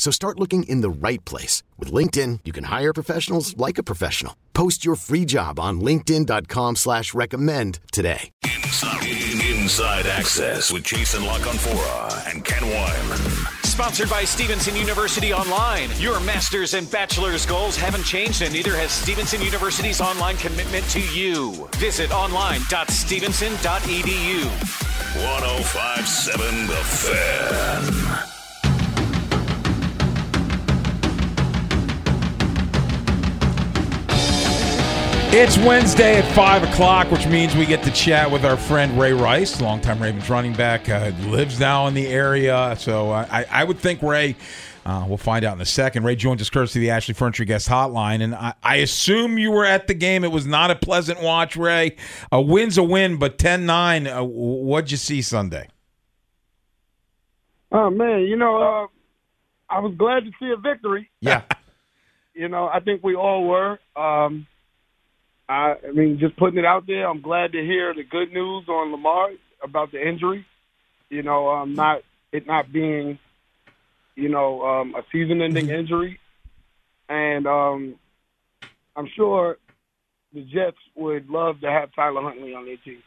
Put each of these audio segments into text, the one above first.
So start looking in the right place. With LinkedIn, you can hire professionals like a professional. Post your free job on linkedin.com slash recommend today. Inside, inside Access with Jason La Canfora and Ken Weinman. Sponsored by Stevenson University Online. Your master's and bachelor's goals haven't changed, and neither has Stevenson University's online commitment to you. Visit online.stevenson.edu. 1057 The Fan. It's Wednesday at 5 o'clock, which means we get to chat with our friend Ray Rice, longtime Ravens running back, uh, lives now in the area. So uh, I, I would think Ray, uh, we'll find out in a second. Ray joins us courtesy of the Ashley Furniture Guest Hotline. And I, I assume you were at the game. It was not a pleasant watch, Ray. A win's a win, but 10 9. Uh, what'd you see Sunday? Oh, man. You know, uh, I was glad to see a victory. Yeah. you know, I think we all were. Um, I, I mean, just putting it out there. I'm glad to hear the good news on Lamar about the injury. You know, um, not it not being, you know, um, a season-ending injury, and um, I'm sure the Jets would love to have Tyler Huntley on their team.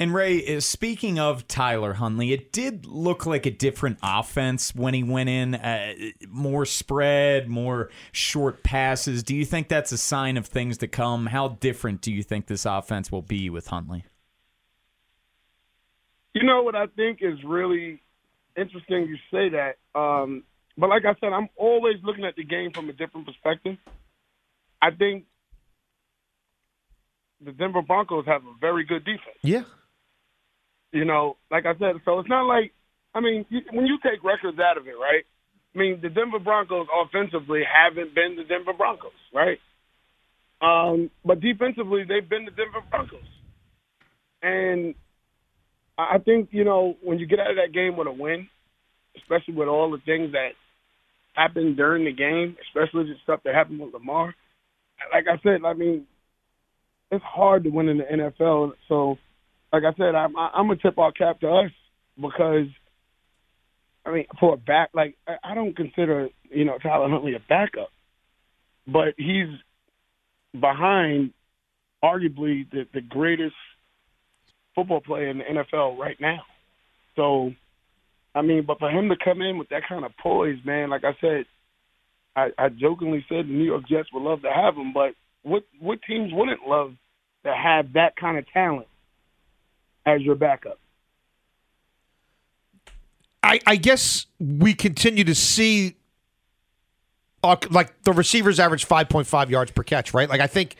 And Ray, uh, speaking of Tyler Huntley, it did look like a different offense when he went in. Uh, more spread, more short passes. Do you think that's a sign of things to come? How different do you think this offense will be with Huntley? You know what I think is really interesting. You say that, um, but like I said, I'm always looking at the game from a different perspective. I think the Denver Broncos have a very good defense. Yeah. You know, like I said, so it's not like I mean, when you take records out of it, right? I mean, the Denver Broncos offensively haven't been the Denver Broncos, right? Um, but defensively, they've been the Denver Broncos, and I think you know when you get out of that game with a win, especially with all the things that happened during the game, especially the stuff that happened with Lamar. Like I said, I mean, it's hard to win in the NFL. So like I said, I'm I'm gonna tip our cap to us because I mean for a back like I don't consider you know Tyler Huntley a backup, but he's behind arguably the the greatest football player in the NFL right now. So, I mean, but for him to come in with that kind of poise, man, like I said, I, I jokingly said the New York Jets would love to have him, but what what teams wouldn't love to have that kind of talent as your backup. I, I guess we continue to see uh, like the receivers average 5.5 yards per catch, right? Like I think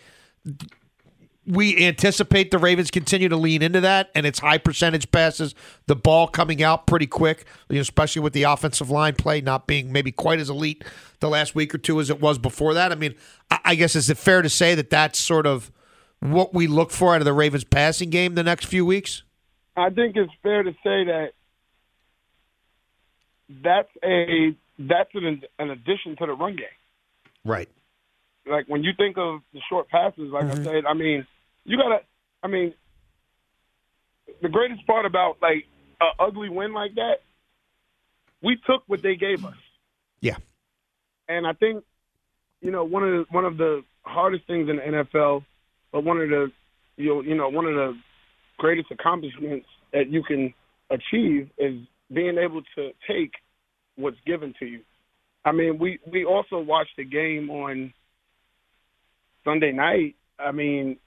we anticipate the Ravens continue to lean into that, and it's high percentage passes, the ball coming out pretty quick, especially with the offensive line play not being maybe quite as elite the last week or two as it was before that. I mean, I, I guess is it fair to say that that's sort of what we look for out of the Ravens passing game the next few weeks? I think it's fair to say that that's a that's an, an addition to the run game. Right. Like when you think of the short passes, like mm-hmm. I said, I mean, you gotta. I mean, the greatest part about like an ugly win like that, we took what they gave us. Yeah. And I think, you know, one of the, one of the hardest things in the NFL, but one of the, you know, you know, one of the greatest accomplishments that you can achieve is being able to take what's given to you. I mean, we we also watched the game on Sunday night. I mean,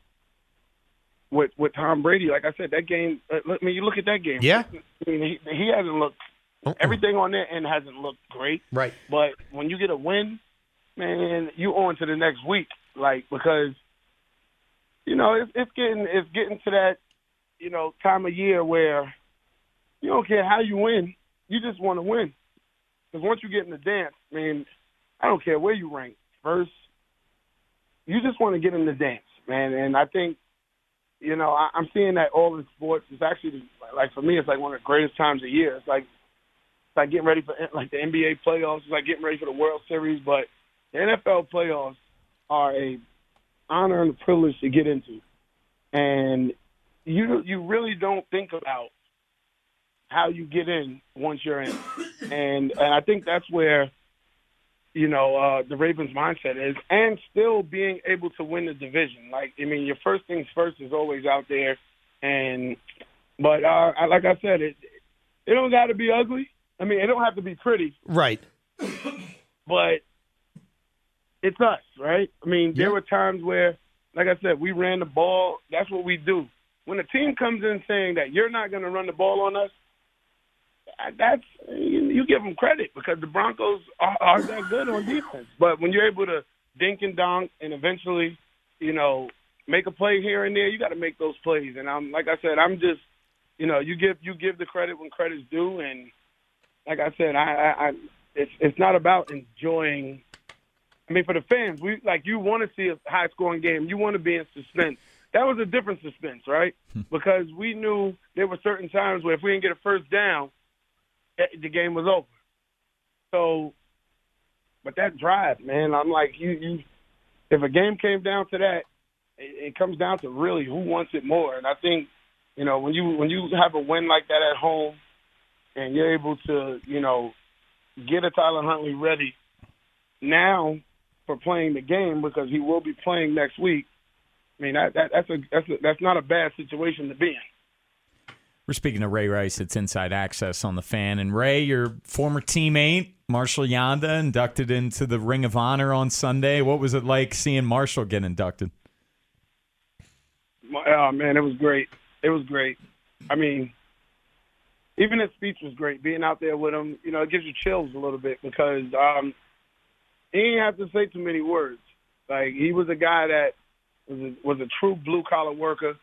with with Tom Brady, like I said, that game. Uh, I mean, you look at that game. Yeah. I mean, he, he hasn't looked. Uh-uh. Everything on that end hasn't looked great. Right. But when you get a win, man, you on to the next week. Like because, you know, it's, it's getting it's getting to that you know, time of year where you don't care how you win, you just want to win. Because once you get in the dance, I mean, I don't care where you rank first. You just want to get in the dance, man. And I think, you know, I, I'm seeing that all in sports. It's actually like for me, it's like one of the greatest times of year. It's like it's like getting ready for like the NBA playoffs. It's like getting ready for the World Series. But the NFL playoffs are a honor and a privilege to get into, and you you really don't think about how you get in once you're in, and and I think that's where you know uh, the Ravens' mindset is, and still being able to win the division. Like I mean, your first things first is always out there, and but uh, I- like I said, it it don't got to be ugly. I mean, it don't have to be pretty, Right. but it's us, right? I mean, there were times where, like I said, we ran the ball. That's what we do. When a team comes in saying that you're not going to run the ball on us, that's you, you give them credit because the Broncos are, are that good on defense. But when you're able to dink and donk and eventually, you know, make a play here and there, you got to make those plays. And I'm like I said, I'm just, you know, you give you give the credit when credit's due. And like I said, I, I, I it's it's not about enjoying. I mean, for the fans, we like you want to see a high scoring game. You want to be in suspense. That was a different suspense, right? Because we knew there were certain times where if we didn't get a first down, eh, the game was over. So, but that drive, man, I'm like, you, you if a game came down to that, it, it comes down to really who wants it more. And I think, you know, when you when you have a win like that at home, and you're able to, you know, get a Tyler Huntley ready now for playing the game because he will be playing next week. I mean, that, that that's a that's a, that's not a bad situation to be in. We're speaking to Ray Rice. It's Inside Access on the fan. And Ray, your former teammate, Marshall Yanda, inducted into the Ring of Honor on Sunday. What was it like seeing Marshall get inducted? Oh man, it was great. It was great. I mean, even his speech was great. Being out there with him, you know, it gives you chills a little bit because um, he didn't have to say too many words. Like he was a guy that was a, was a true blue collar worker,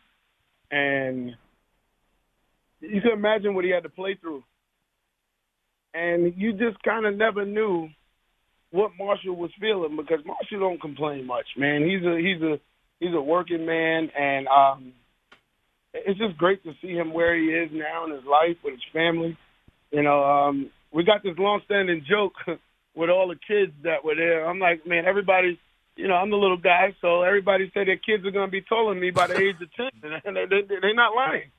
and you can imagine what he had to play through. And you just kind of never knew what Marshall was feeling because Marshall don't complain much, man. He's a he's a he's a working man, and um, it's just great to see him where he is now in his life with his family. You know, um, we got this long-standing joke with all the kids that were there. I'm like, man, everybody, you know, I'm the little guy, so everybody said their kids are going to be taller than me by the age of ten, and they, they, they're not lying.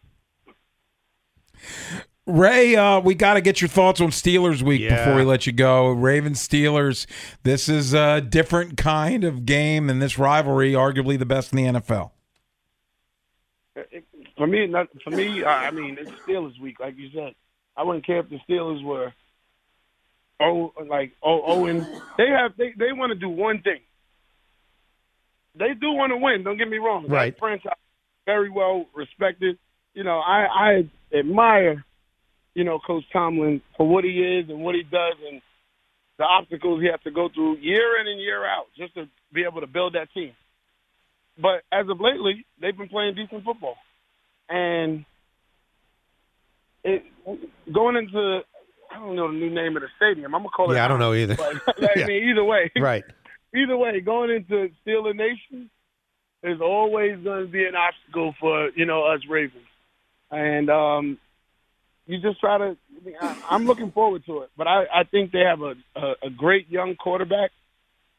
Ray, uh, we got to get your thoughts on Steelers week Yeah. before we let you go. Ravens Steelers. This is a different kind of game, and this rivalry, arguably the best in the NFL. For me, not, for me, I mean, it's Steelers week, like you said. I wouldn't care if the Steelers were oh like oh oh and they have they they want to do one thing. They do want to win. Don't get me wrong. That Right. franchise very well respected. You know, I I admire you know Coach Tomlin for what he is and what he does and the obstacles he has to go through year in and year out just to be able to build that team. But as of lately, they've been playing decent football, and it going into I don't know the new name of the stadium. I'm gonna call it. Yeah, I don't know either. But, I Yeah. mean, either way, Right. either way, going into Steeler Nation is always going to be an obstacle for you know us Ravens, and um, you just try to. I mean, I, I'm looking forward to it, but I, I think they have a, a a great young quarterback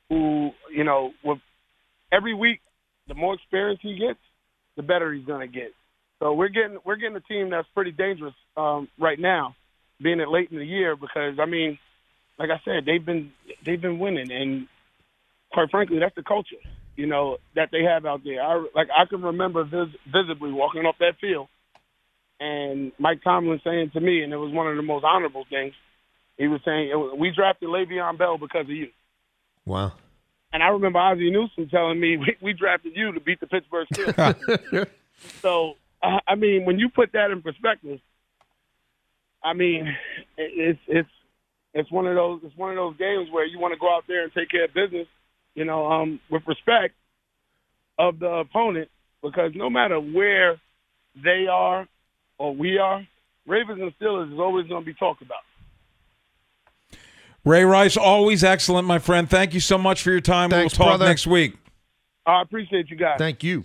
who you know with every week the more experience he gets, the better he's going to get. So we're getting we're getting a team that's pretty dangerous um, right now, being it late in the year because I mean, like I said, they've been they've been winning, and quite frankly, that's the culture you know that they have out there. I like I can remember vis- visibly walking off that field, and Mike Tomlin saying to me, and it was one of the most honorable things. He was saying, "We drafted Le'Veon Bell because of you." Wow. And I remember Ozzie Newsome telling me, "We, we drafted you to beat the Pittsburgh Steelers." so, I mean, when you put that in perspective, I mean, it's it's it's one of those it's one of those games where you want to go out there and take care of business, you know, um, with respect of the opponent, because no matter where they are or we are, Ravens and Steelers is always going to be talked about. Ray Rice, always excellent, my friend. Thank you so much for your time. Thanks, we'll talk brother. next week. I appreciate you guys. Thank you.